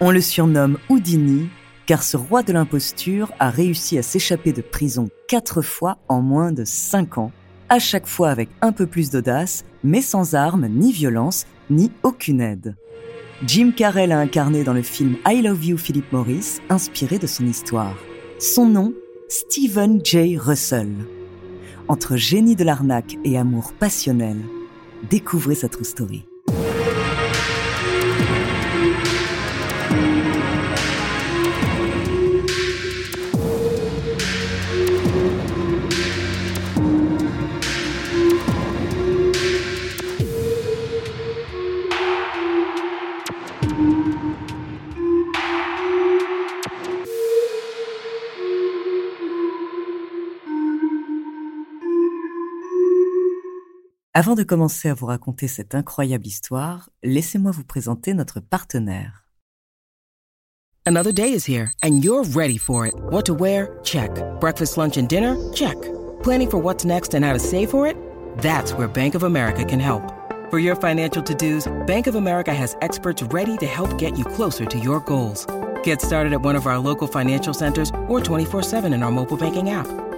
On le surnomme Houdini car ce roi de l'imposture a réussi à s'échapper de prison quatre fois en moins de cinq ans, à chaque fois avec un peu plus d'audace, mais sans armes, ni violence, ni aucune aide. Jim Carrey a incarné dans le film I Love You Philip Morris, inspiré de son histoire. Son nom, Stephen J. Russell. Entre génie de l'arnaque et amour passionnel, découvrez sa true story. Avant de commencer à vous raconter cette incroyable histoire, laissez-moi vous présenter notre partenaire. Another day is here and you're ready for it. What to wear? Check. Breakfast, lunch and dinner? Check. Planning for what's next and how to save for it? That's where Bank of America can help. For your financial to-dos, Bank of America has experts ready to help get you closer to your goals. Get started at one of our local financial centers or 24-7 in our mobile banking app.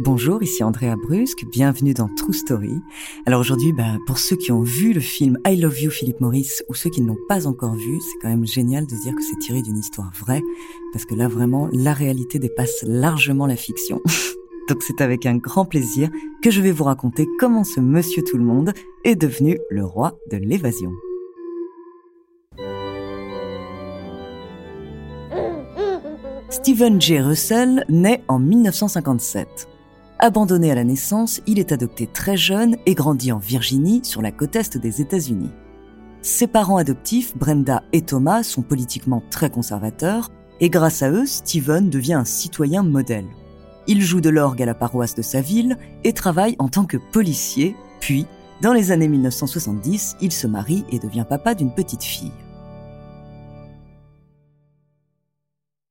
Bonjour, ici Andrea Brusque, bienvenue dans True Story. Alors aujourd'hui, bah, pour ceux qui ont vu le film I Love You Philippe Maurice ou ceux qui ne l'ont pas encore vu, c'est quand même génial de dire que c'est tiré d'une histoire vraie, parce que là vraiment, la réalité dépasse largement la fiction. Donc c'est avec un grand plaisir que je vais vous raconter comment ce monsieur tout le monde est devenu le roi de l'évasion. Stephen J. Russell naît en 1957. Abandonné à la naissance, il est adopté très jeune et grandit en Virginie, sur la côte est des États-Unis. Ses parents adoptifs, Brenda et Thomas, sont politiquement très conservateurs, et grâce à eux, Steven devient un citoyen modèle. Il joue de l'orgue à la paroisse de sa ville et travaille en tant que policier, puis, dans les années 1970, il se marie et devient papa d'une petite fille.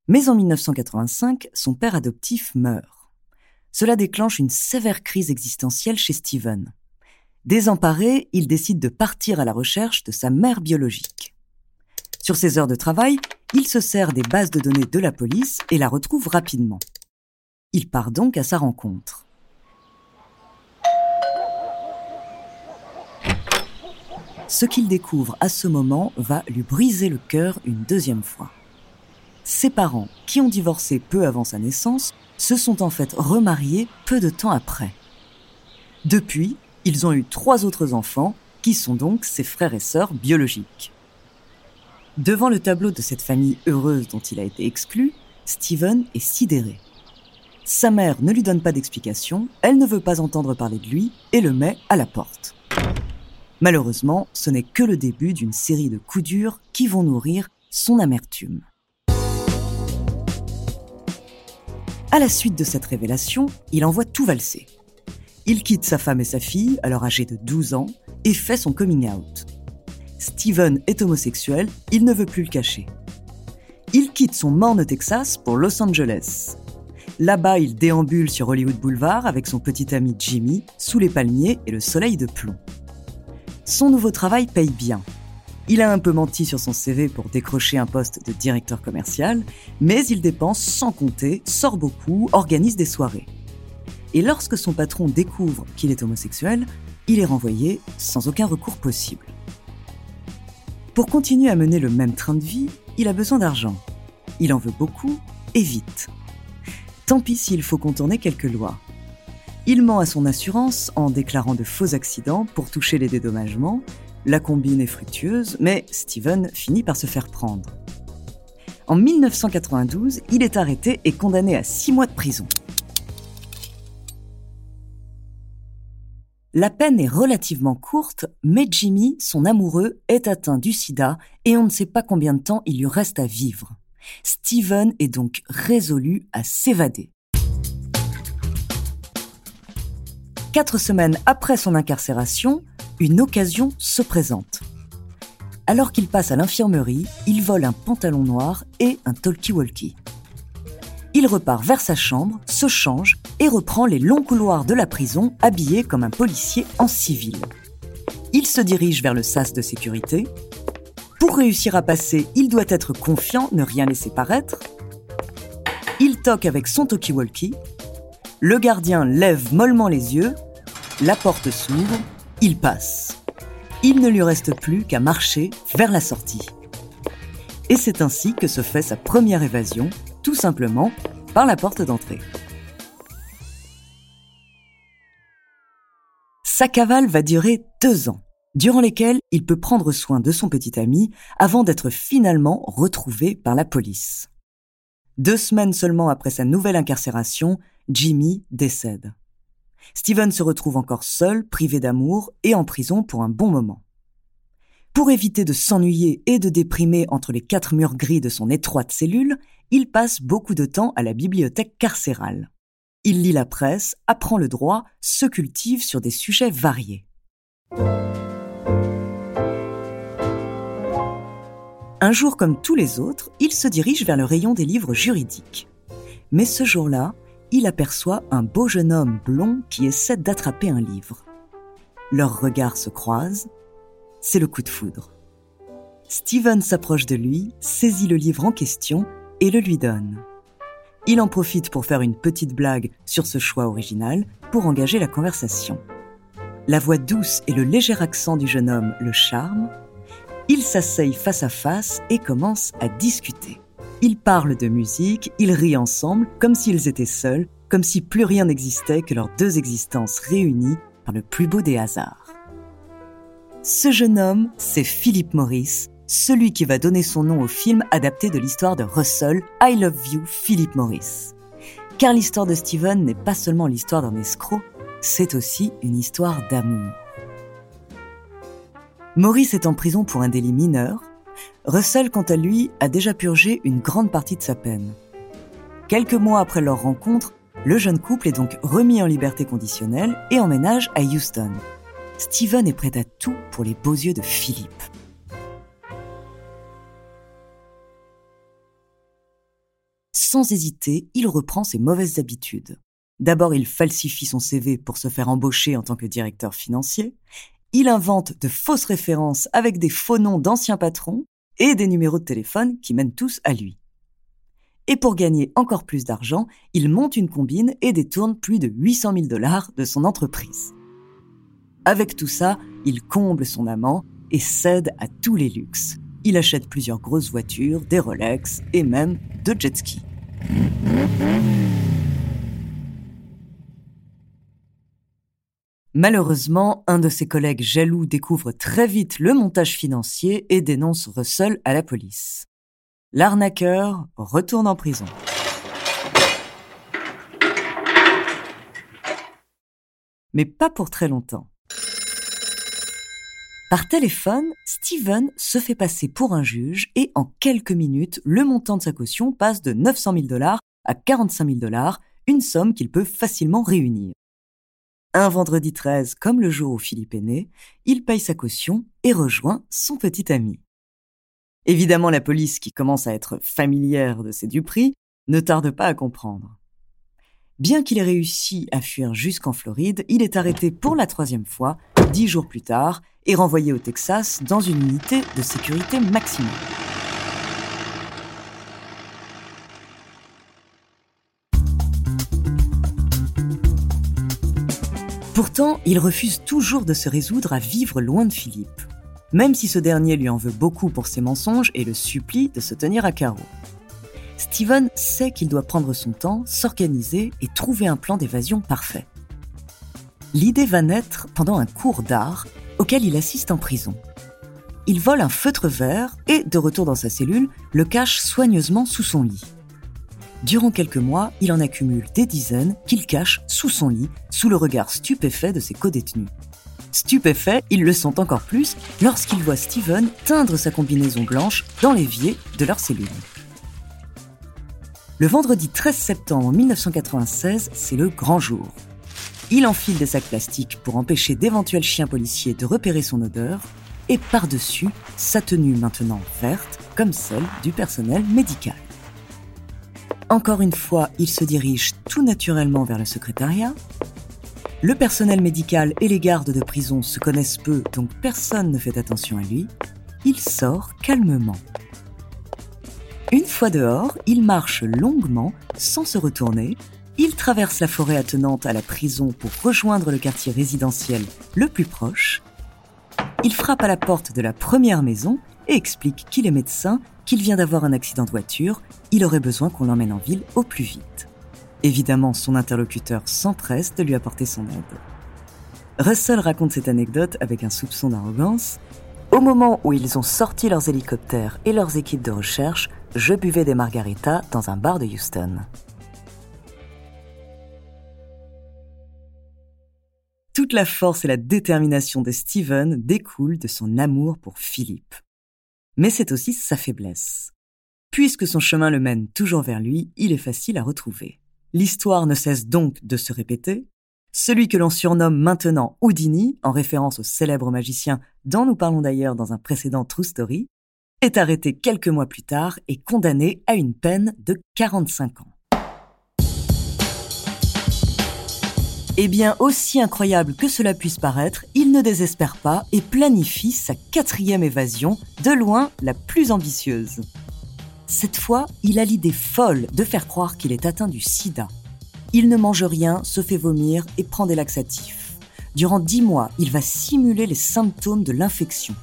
Mais en 1985, son père adoptif meurt cela déclenche une sévère crise existentielle chez Steven. Désemparé, il décide de partir à la recherche de sa mère biologique. Sur ses heures de travail, il se sert des bases de données de la police et la retrouve rapidement. Il part donc à sa rencontre. Ce qu'il découvre à ce moment va lui briser le cœur une deuxième fois. Ses parents, qui ont divorcé peu avant sa naissance, se sont en fait remariés peu de temps après. Depuis, ils ont eu trois autres enfants, qui sont donc ses frères et sœurs biologiques. Devant le tableau de cette famille heureuse dont il a été exclu, Steven est sidéré. Sa mère ne lui donne pas d'explication, elle ne veut pas entendre parler de lui et le met à la porte. Malheureusement, ce n'est que le début d'une série de coups durs qui vont nourrir son amertume. À la suite de cette révélation, il envoie tout valser. Il quitte sa femme et sa fille, alors âgées de 12 ans, et fait son coming out. Steven est homosexuel, il ne veut plus le cacher. Il quitte son morne Texas pour Los Angeles. Là-bas, il déambule sur Hollywood Boulevard avec son petit ami Jimmy, sous les palmiers et le soleil de plomb. Son nouveau travail paye bien. Il a un peu menti sur son CV pour décrocher un poste de directeur commercial, mais il dépense sans compter, sort beaucoup, organise des soirées. Et lorsque son patron découvre qu'il est homosexuel, il est renvoyé sans aucun recours possible. Pour continuer à mener le même train de vie, il a besoin d'argent. Il en veut beaucoup et vite. Tant pis s'il faut contourner quelques lois. Il ment à son assurance en déclarant de faux accidents pour toucher les dédommagements la combine est fructueuse, mais Steven finit par se faire prendre. En 1992, il est arrêté et condamné à six mois de prison. La peine est relativement courte, mais Jimmy, son amoureux, est atteint du sida et on ne sait pas combien de temps il lui reste à vivre. Steven est donc résolu à s'évader. Quatre semaines après son incarcération, une occasion se présente. Alors qu'il passe à l'infirmerie, il vole un pantalon noir et un talkie-walkie. Il repart vers sa chambre, se change et reprend les longs couloirs de la prison habillé comme un policier en civil. Il se dirige vers le sas de sécurité. Pour réussir à passer, il doit être confiant, ne rien laisser paraître. Il toque avec son talkie-walkie. Le gardien lève mollement les yeux. La porte s'ouvre. Il passe. Il ne lui reste plus qu'à marcher vers la sortie. Et c'est ainsi que se fait sa première évasion, tout simplement par la porte d'entrée. Sa cavale va durer deux ans, durant lesquels il peut prendre soin de son petit ami avant d'être finalement retrouvé par la police. Deux semaines seulement après sa nouvelle incarcération, Jimmy décède. Steven se retrouve encore seul, privé d'amour et en prison pour un bon moment. Pour éviter de s'ennuyer et de déprimer entre les quatre murs gris de son étroite cellule, il passe beaucoup de temps à la bibliothèque carcérale. Il lit la presse, apprend le droit, se cultive sur des sujets variés. Un jour comme tous les autres, il se dirige vers le rayon des livres juridiques. Mais ce jour-là, il aperçoit un beau jeune homme blond qui essaie d'attraper un livre. Leurs regards se croisent. C'est le coup de foudre. Steven s'approche de lui, saisit le livre en question et le lui donne. Il en profite pour faire une petite blague sur ce choix original pour engager la conversation. La voix douce et le léger accent du jeune homme le charment. Ils s'asseyent face à face et commencent à discuter. Ils parlent de musique, ils rient ensemble comme s'ils étaient seuls, comme si plus rien n'existait que leurs deux existences réunies par le plus beau des hasards. Ce jeune homme, c'est Philip Morris, celui qui va donner son nom au film adapté de l'histoire de Russell, I Love You, Philip Morris. Car l'histoire de Steven n'est pas seulement l'histoire d'un escroc, c'est aussi une histoire d'amour. Morris est en prison pour un délit mineur. Russell, quant à lui, a déjà purgé une grande partie de sa peine. Quelques mois après leur rencontre, le jeune couple est donc remis en liberté conditionnelle et emménage à Houston. Steven est prêt à tout pour les beaux yeux de Philippe. Sans hésiter, il reprend ses mauvaises habitudes. D'abord, il falsifie son CV pour se faire embaucher en tant que directeur financier. Il invente de fausses références avec des faux noms d'anciens patrons et des numéros de téléphone qui mènent tous à lui. Et pour gagner encore plus d'argent, il monte une combine et détourne plus de 800 000 dollars de son entreprise. Avec tout ça, il comble son amant et cède à tous les luxes. Il achète plusieurs grosses voitures, des Rolex et même deux jet skis. Malheureusement, un de ses collègues jaloux découvre très vite le montage financier et dénonce Russell à la police. L'arnaqueur retourne en prison. Mais pas pour très longtemps. Par téléphone, Steven se fait passer pour un juge et en quelques minutes, le montant de sa caution passe de 900 000 dollars à 45 000 dollars, une somme qu'il peut facilement réunir. Un vendredi 13, comme le jour où Philippe est né, il paye sa caution et rejoint son petit ami. Évidemment, la police, qui commence à être familière de ces duperies, ne tarde pas à comprendre. Bien qu'il ait réussi à fuir jusqu'en Floride, il est arrêté pour la troisième fois, dix jours plus tard, et renvoyé au Texas dans une unité de sécurité maximale. Pourtant, il refuse toujours de se résoudre à vivre loin de Philippe, même si ce dernier lui en veut beaucoup pour ses mensonges et le supplie de se tenir à carreau. Steven sait qu'il doit prendre son temps, s'organiser et trouver un plan d'évasion parfait. L'idée va naître pendant un cours d'art auquel il assiste en prison. il vole un feutre vert et, de retour dans sa cellule, le cache soigneusement sous son lit. Durant quelques mois, il en accumule des dizaines qu'il cache sous son lit, sous le regard stupéfait de ses codétenus. Stupéfaits, ils le sont encore plus lorsqu'ils voient Steven teindre sa combinaison blanche dans l'évier de leur cellule. Le vendredi 13 septembre 1996, c'est le grand jour. Il enfile des sacs plastiques pour empêcher d'éventuels chiens policiers de repérer son odeur, et par-dessus, sa tenue maintenant verte, comme celle du personnel médical. Encore une fois, il se dirige tout naturellement vers le secrétariat. Le personnel médical et les gardes de prison se connaissent peu, donc personne ne fait attention à lui. Il sort calmement. Une fois dehors, il marche longuement, sans se retourner. Il traverse la forêt attenante à la prison pour rejoindre le quartier résidentiel le plus proche. Il frappe à la porte de la première maison et explique qu'il est médecin, qu'il vient d'avoir un accident de voiture, il aurait besoin qu'on l'emmène en ville au plus vite. Évidemment, son interlocuteur s'empresse de lui apporter son aide. Russell raconte cette anecdote avec un soupçon d'arrogance. Au moment où ils ont sorti leurs hélicoptères et leurs équipes de recherche, je buvais des margaritas dans un bar de Houston. Toute la force et la détermination de Steven découlent de son amour pour Philippe. Mais c'est aussi sa faiblesse. Puisque son chemin le mène toujours vers lui, il est facile à retrouver. L'histoire ne cesse donc de se répéter. Celui que l'on surnomme maintenant Houdini, en référence au célèbre magicien dont nous parlons d'ailleurs dans un précédent True Story, est arrêté quelques mois plus tard et condamné à une peine de 45 ans. Eh bien, aussi incroyable que cela puisse paraître, il ne désespère pas et planifie sa quatrième évasion, de loin la plus ambitieuse. Cette fois, il a l'idée folle de faire croire qu'il est atteint du sida. Il ne mange rien, se fait vomir et prend des laxatifs. Durant dix mois, il va simuler les symptômes de l'infection.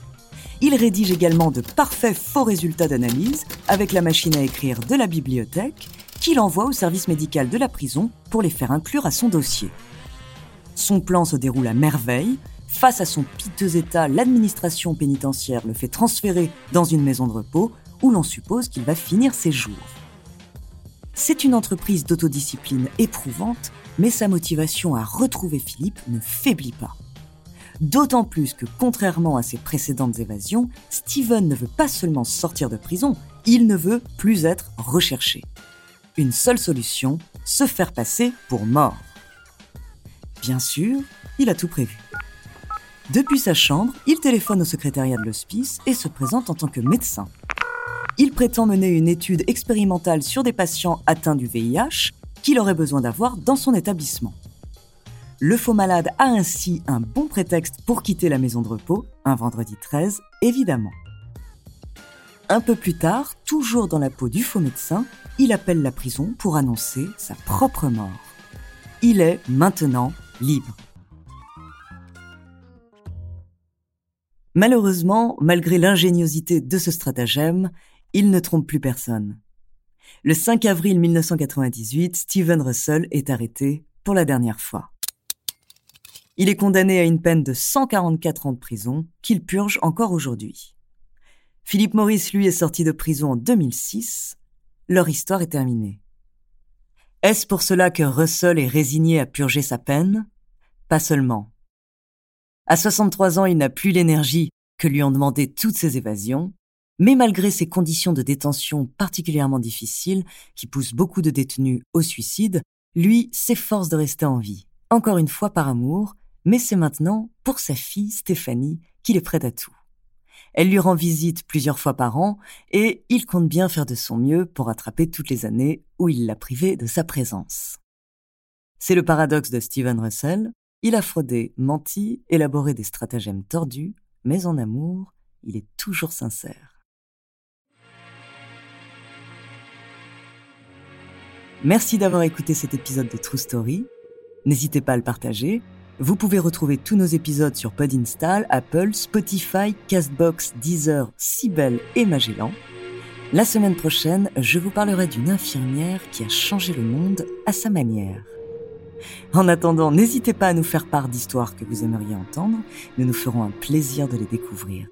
Il rédige également de parfaits faux résultats d'analyse avec la machine à écrire de la bibliothèque qu'il envoie au service médical de la prison pour les faire inclure à son dossier. Son plan se déroule à merveille. Face à son piteux état, l'administration pénitentiaire le fait transférer dans une maison de repos où l'on suppose qu'il va finir ses jours. C'est une entreprise d'autodiscipline éprouvante, mais sa motivation à retrouver Philippe ne faiblit pas. D'autant plus que, contrairement à ses précédentes évasions, Steven ne veut pas seulement sortir de prison, il ne veut plus être recherché. Une seule solution, se faire passer pour mort. Bien sûr, il a tout prévu. Depuis sa chambre, il téléphone au secrétariat de l'hospice et se présente en tant que médecin. Il prétend mener une étude expérimentale sur des patients atteints du VIH qu'il aurait besoin d'avoir dans son établissement. Le faux malade a ainsi un bon prétexte pour quitter la maison de repos, un vendredi 13, évidemment. Un peu plus tard, toujours dans la peau du faux médecin, il appelle la prison pour annoncer sa propre mort. Il est maintenant libre. Malheureusement, malgré l'ingéniosité de ce stratagème, il ne trompe plus personne. Le 5 avril 1998, Steven Russell est arrêté pour la dernière fois. Il est condamné à une peine de 144 ans de prison qu'il purge encore aujourd'hui. Philippe Maurice, lui, est sorti de prison en 2006. Leur histoire est terminée. Est-ce pour cela que Russell est résigné à purger sa peine? Pas seulement. À 63 ans, il n'a plus l'énergie que lui ont demandé toutes ses évasions, mais malgré ces conditions de détention particulièrement difficiles qui poussent beaucoup de détenus au suicide, lui s'efforce de rester en vie, encore une fois par amour, mais c'est maintenant pour sa fille Stéphanie qu'il est prêt à tout. Elle lui rend visite plusieurs fois par an et il compte bien faire de son mieux pour rattraper toutes les années où il l'a privé de sa présence. C'est le paradoxe de Steven Russell. Il a fraudé, menti, élaboré des stratagèmes tordus, mais en amour, il est toujours sincère. Merci d'avoir écouté cet épisode de True Story. N'hésitez pas à le partager vous pouvez retrouver tous nos épisodes sur Podinstall, Apple, Spotify, Castbox, Deezer, Sibel et Magellan. La semaine prochaine, je vous parlerai d'une infirmière qui a changé le monde à sa manière. En attendant, n'hésitez pas à nous faire part d'histoires que vous aimeriez entendre. Nous nous ferons un plaisir de les découvrir.